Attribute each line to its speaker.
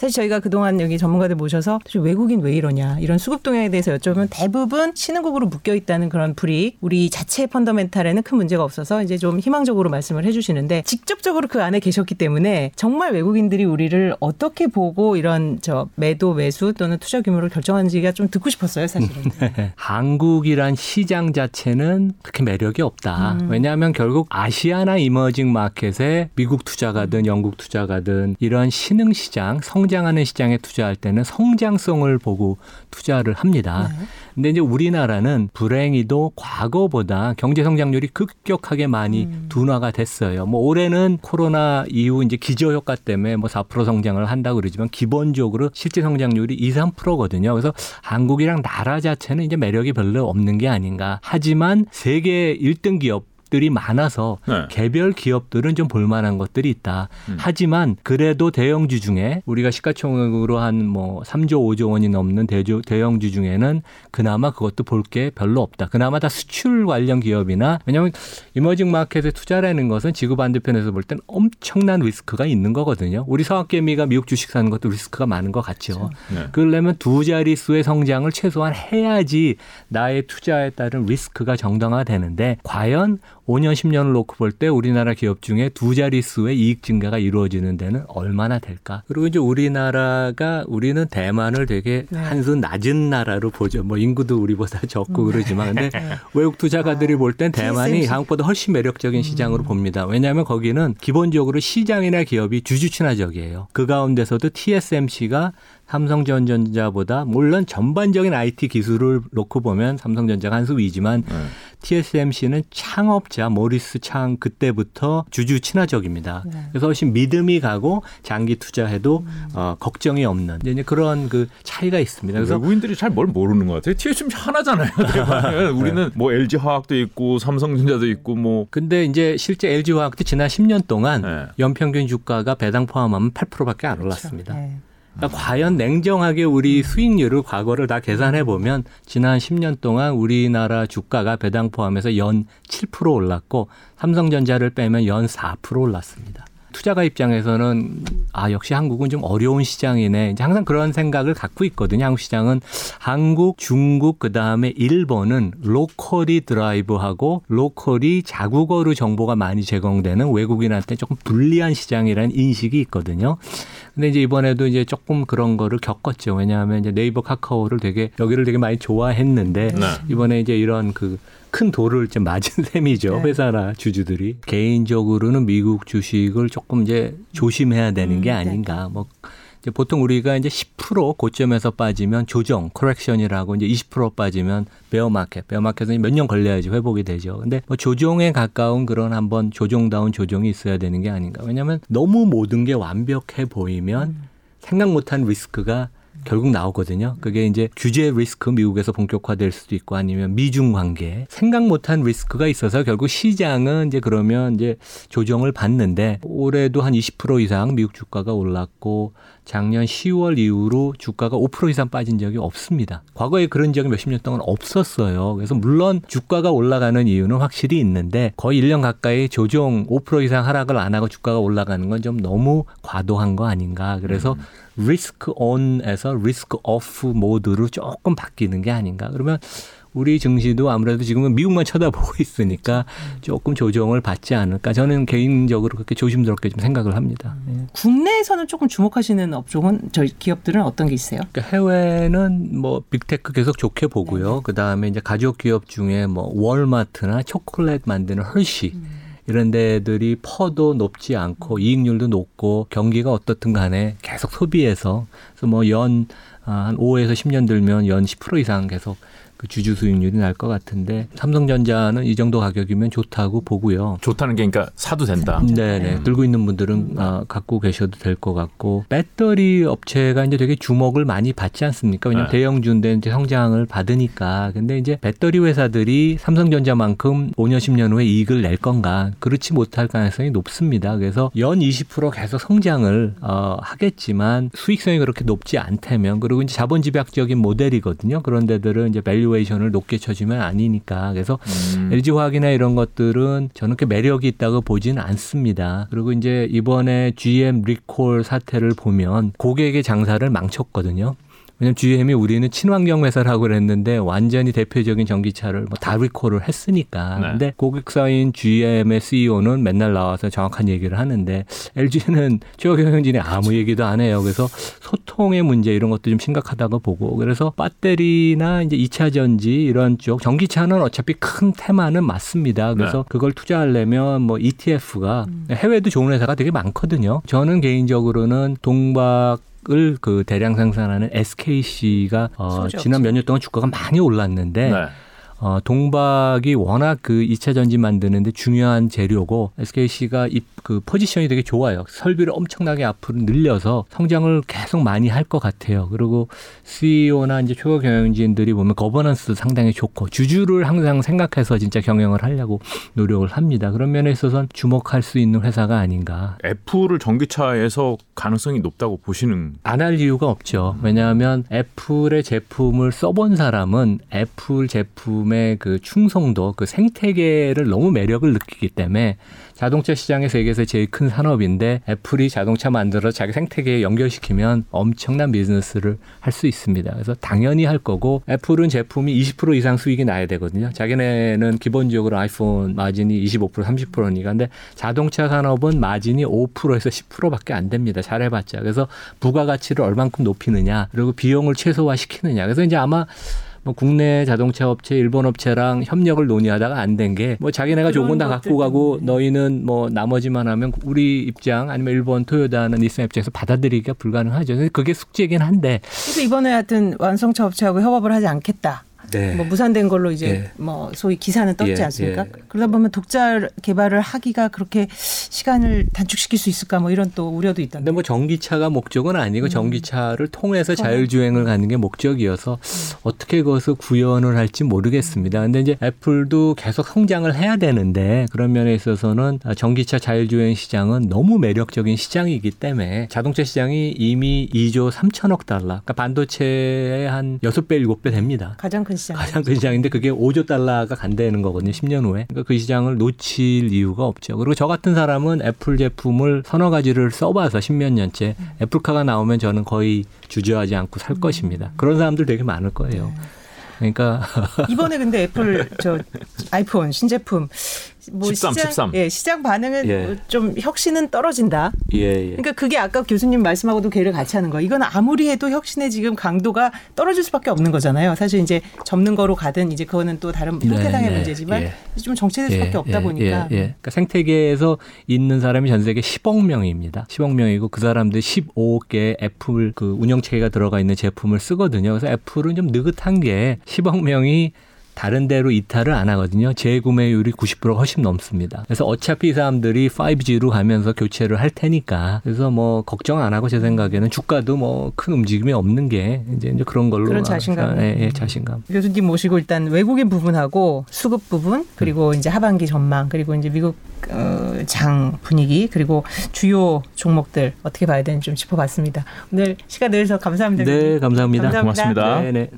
Speaker 1: 사실 저희가 그동안 여기 전문가들 모셔서 외국인 왜 이러냐 이런 수급 동향에 대해서 여쭤보면 대부분 신흥국으로 묶여 있다는 그런 불이익 우리 자체 펀더멘탈에는 큰 문제가 없어서 이제 좀 희망적으로 말씀을 해주시는데 직접적으로 그 안에 계셨기 때문에 정말 외국인들이 우리를 어떻게 보고 이런 저 매도 매수 또는 투자 규모를 결정하는지가 좀 듣고 싶었어요 사실은.
Speaker 2: 네. 한국이란 시장 자체는 그렇게 매력이 없다. 음. 왜냐하면 결국 아시아나 이머징 마켓에 미국 투자가든 영국 투자가든 이런 신흥 시장 성 성장하는 시장에 투자할 때는 성장성을 보고 투자를 합니다. 네. 근데 이제 우리나라는 불행히도 과거보다 경제 성장률이 급격하게 많이 음. 둔화가 됐어요. 뭐 올해는 코로나 이후 이제 기저 효과 때문에 뭐 4% 성장을 한다고 그러지만 기본적으로 실제 성장률이 2, 3%거든요. 그래서 한국이랑 나라 자체는 이제 매력이 별로 없는 게 아닌가. 하지만 세계 1등 기업 들이 많아서 네. 개별 기업들은 좀 볼만한 것들이 있다. 음. 하지만 그래도 대형주 중에 우리가 시가총액으로 한 뭐 3조 5조 원이 넘는 대조, 대형주 중에는 그나마 그것도 볼 게 별로 없다. 그나마 다 수출 관련 기업이나 왜냐하면 이머징 마켓에 투자라는 것은 지구 반대편에서 볼 때는 엄청난 리스크가 있는 거거든요. 우리 서학개미가 미국 주식 사는 것도 리스크가 많은 것 같죠. 그렇죠. 네. 그러려면 두 자릿수의 성장을 최소한 해야지 나의 투자에 따른 리스크가 정당화되는데 과연 5년, 10년을 놓고 볼 때 우리나라 기업 중에 두 자릿수의 이익 증가가 이루어지는 데는 얼마나 될까? 그리고 이제 우리나라가 우리는 대만을 되게 네. 한수 낮은 나라로 보죠. 뭐 인구도 우리보다 적고 음. 그러지만 근데 네. 외국 투자가들이 아, 볼땐 대만이. 한국보다 훨씬 매력적인 시장으로 음. 봅니다. 왜냐하면 거기는 기본적으로 시장이나 기업이 주주 친화적이에요. 그 가운데서도 TSMC가 삼성전자보다 물론 전반적인 IT 기술을 놓고 보면 삼성전자가 한 수 위지만 네. TSMC는 창업자 모리스 창 그때부터 주주 친화적입니다. 네. 그래서 훨씬 믿음이 가고 장기 투자해도 음. 어, 걱정이 없는 이제 그런 그 차이가 있습니다.
Speaker 3: 그래서 외국인들이 잘 뭘 모르는 것 같아요. TSMC 하나잖아요. 우리는 네. 뭐 LG 화학도 있고 삼성전자도 있고 뭐.
Speaker 2: 근데 이제 실제 LG 화학도 지난 10년 동안 네. 연평균 주가가 배당 포함하면 8%밖에 안 그렇죠. 올랐습니다. 네. 그러니까 과연 냉정하게 우리 수익률을 과거를 다 계산해 보면 지난 10년 동안 우리나라 주가가 배당 포함해서 연 7% 올랐고 삼성전자를 빼면 연 4% 올랐습니다. 투자가 입장에서는 아 역시 한국은 좀 어려운 시장이네. 이제 항상 그런 생각을 갖고 있거든요. 한국 시장은 한국, 중국 그다음에 일본은 로컬이 드라이브하고 로컬이 자국어로 정보가 많이 제공되는 외국인한테 조금 불리한 시장이라는 인식이 있거든요. 근데 이제 이번에도 이제 조금 그런 거를 겪었죠. 왜냐하면 이제 네이버 카카오를 되게 여기를 되게 많이 좋아했는데 네. 이번에 이제 이런 그 큰 돌을 좀 맞은 셈이죠. 네. 회사나 주주들이. 개인적으로는 미국 주식을 조금 이제 조심해야 되는 게 음, 네. 아닌가. 뭐 이제 보통 우리가 이제 10% 고점에서 빠지면 조정, correction이라고 이제 20% 빠지면 베어마켓, 베어마켓은 몇 년 걸려야지 회복이 되죠. 근데 뭐 조정에 가까운 그런 한번 조정다운 조정이 있어야 되는 게 아닌가. 왜냐하면 너무 모든 게 완벽해 보이면 음. 생각 못한 리스크가 결국 나오거든요. 그게 이제 규제 리스크 미국에서 본격화될 수도 있고 아니면 미중 관계 생각 못한 리스크가 있어서 결국 시장은 이제 그러면 이제 조정을 받는데 올해도 한 20% 이상 미국 주가가 올랐고 작년 10월 이후로 주가가 5% 이상 빠진 적이 없습니다. 과거에 그런 적이 몇십 년 동안 없었어요. 그래서 물론 주가가 올라가는 이유는 확실히 있는데 거의 1년 가까이 조정 5% 이상 하락을 안 하고 주가가 올라가는 건 좀 너무 과도한 거 아닌가. 그래서 음. risk on에서 risk off 모드로 조금 바뀌는 게 아닌가. 그러면 우리 증시도 아무래도 지금은 미국만 쳐다보고 있으니까 조금 조정을 받지 않을까. 저는 개인적으로 그렇게 조심스럽게 좀 생각을 합니다.
Speaker 1: 네. 국내에서는 조금 주목하시는 업종은 저희 기업들은 어떤 게 있어요?
Speaker 2: 그러니까 해외는 뭐 big tech 계속 좋게 보고요. 네. 그 다음에 이제 가족 기업 중에 뭐 월마트나 초콜릿 만드는 헐시. 음. 이런 데들이 PER도 높지 않고 이익률도 높고 경기가 어떻든 간에 계속 소비해서 그래서 뭐 연 아, 한 5에서 10년 들면 연 10% 이상 계속 그 주주 수익률이 날 것 같은데 삼성전자는 이 정도 가격이면 좋다고 보고요.
Speaker 3: 좋다는 게 그러니까 사도 된다.
Speaker 2: 네네. 네. 들고 있는 분들은 아, 갖고 계셔도 될 것 같고 배터리 업체가 이제 되게 주목을 많이 받지 않습니까? 왜냐하면 네. 대형주인데 이제 성장을 받으니까. 근데 이제 배터리 회사들이 삼성전자만큼 5년 10년 후에 이익을 낼 건가? 그렇지 못할 가능성이 높습니다. 그래서 연 20% 계속 성장을 어, 하겠지만 수익성이 그렇게 높지 않다면 그리고 이제 자본 집약적인 모델이거든요. 그런 데들은 이제 value valuation을 높게 쳐주면 아니니까 그래서 음. LG 화학이나 이런 것들은 저는 그 매력이 있다고 보지는 않습니다. 그리고 이제 이번에 GM 리콜 사태를 보면 고객의 장사를 망쳤거든요. 왜냐면 GM이 우리는 친환경 회사라고 그랬는데 완전히 대표적인 전기차를 뭐 다 리콜을 했으니까. 네. 근데 고객사인 GM의 CEO는 맨날 나와서 정확한 얘기를 하는데 LG는 최경영진이 아무 얘기도 안 해요. 그래서 소통의 문제 이런 것도 좀 심각하다고 보고 그래서 배터리나 이제 2차 전지 이런 쪽 전기차는 어차피 큰 테마는 맞습니다. 그래서 네. 그걸 투자하려면 뭐 ETF가 음. 해외도 좋은 회사가 되게 많거든요. 저는 개인적으로는 동박 을 그 대량 생산하는 SKC가 어, 지난 몇 년 동안 주가가 많이 올랐는데 네. 어, 동박이 워낙 그 2차 전지 만드는데 중요한 재료고 SKC가 이, 그 포지션이 되게 좋아요. 설비를 엄청나게 앞으로 늘려서 성장을 계속 많이 할 것 같아요. 그리고 CEO나 이제 초보 경영진들이 보면 거버넌스도 상당히 좋고 주주를 항상 생각해서 진짜 경영을 하려고 노력을 합니다. 그런 면에 있어서는 주목할 수 있는 회사가 아닌가.
Speaker 3: 애플을 전기차에서 가능성이 높다고 보시는
Speaker 2: 안 할 이유가 없죠. 왜냐하면 애플의 제품을 써본 사람은 애플 제품 제품의 그 충성도, 그 생태계를 너무 매력을 느끼기 때문에 자동차 시장의 세계에서 제일 큰 산업인데 애플이 자동차 만들어 자기 생태계에 연결시키면 엄청난 비즈니스를 할 수 있습니다. 그래서 당연히 할 거고 애플은 제품이 20% 이상 수익이 나야 되거든요. 자기네는 기본적으로 아이폰 마진이 25% 30%니까 근데 자동차 산업은 마진이 5%에서 10%밖에 안 됩니다. 잘해봤자. 그래서 부가가치를 얼만큼 높이느냐 그리고 비용을 최소화시키느냐. 그래서 이제 아마 뭐 국내 자동차 업체, 일본 업체랑 협력을 논의하다가 안 된 게 뭐 자기네가 좋은 건 다 갖고 가고 너희는 뭐 나머지만 하면 우리 입장 아니면 일본 토요다는 니산 입장에서 받아들이기가 불가능하죠. 그게 숙제이긴 한데.
Speaker 1: 그래서 이번에 하여튼 완성차 업체하고 협업을 하지 않겠다. 네. 뭐 무산된 걸로 이제 예. 뭐 소위 기사는 떴지 예. 않습니까? 예. 그러다 보면 독자 개발을 하기가 그렇게 시간을 단축시킬 수 있을까 뭐 이런 또 우려도 있던데.
Speaker 2: 근데 뭐 전기차가 목적은 아니고 음. 전기차를 통해서 자율주행을 가는 게 목적이어서 음. 어떻게 그것을 구현을 할지 모르겠습니다. 근데 이제 애플도 계속 성장을 해야 되는데 그런 면에 있어서는 전기차 자율주행 시장은 너무 매력적인 시장이기 때문에 자동차 시장이 이미 2조 3천억 달러, 그러니까 반도체의 한 6배, 7배 됩니다.
Speaker 1: 가장 큰 시장.
Speaker 2: 가장 큰 시장인데 그게 5조 달러가 간다는 거거든요. 10년 후에. 그러니까 그 시장을 놓칠 이유가 없죠. 그리고 저 같은 사람은 애플 제품을 서너 가지를 써봐서 십몇 년째 음. 애플카가 나오면 저는 거의 주저하지 않고 살 음. 것입니다. 그런 사람들 되게 많을 거예요. 네. 그러니까
Speaker 1: 이번에 근데 애플 저 아이폰 신제품 뭐 13, 시장 13. 예, 시장 반응은 예. 뭐 좀 혁신은 떨어진다. 예, 예. 그러니까 그게 아까 교수님 말씀하고도 궤를 같이 하는 거. 이건 아무리 해도 혁신의 지금 강도가 떨어질 수밖에 없는 거잖아요. 사실 이제 접는 거로 가든 이제 그거는 또 다른 형태상의 네, 네. 문제지만 예. 좀 정체될 수밖에 예, 없다 예, 보니까.
Speaker 2: 예, 그러니까 생태계에서 있는 사람이 전 세계 10억 명입니다. 10억 명이고 그 사람들 15개 애플 그 운영 체계가 들어가 있는 제품을 쓰거든요. 그래서 애플은 좀 느긋한 게 10억 명이 다른 데로 이탈을 안 하거든요. 재구매율이 90%가 훨씬 넘습니다. 그래서 어차피 이 사람들이 5G로 가면서 교체를 할 테니까 그래서 뭐 걱정 안 하고 제 생각에는 주가도 뭐 큰 움직임이 없는 게 이제 그런 걸로
Speaker 1: 그런 자신감.
Speaker 2: 아, 예, 예, 자신감.
Speaker 1: 교수님 모시고 일단 외국인 부분하고 수급 부분 그리고 음. 이제 하반기 전망 그리고 이제 미국 어, 장 분위기 그리고 주요 종목들 어떻게 봐야 되는지 좀 짚어봤습니다. 오늘 시간 내주셔서 감사합니다.
Speaker 2: 네, 감사합니다.
Speaker 1: 감사합니다.
Speaker 3: 고맙습니다. 네, 네.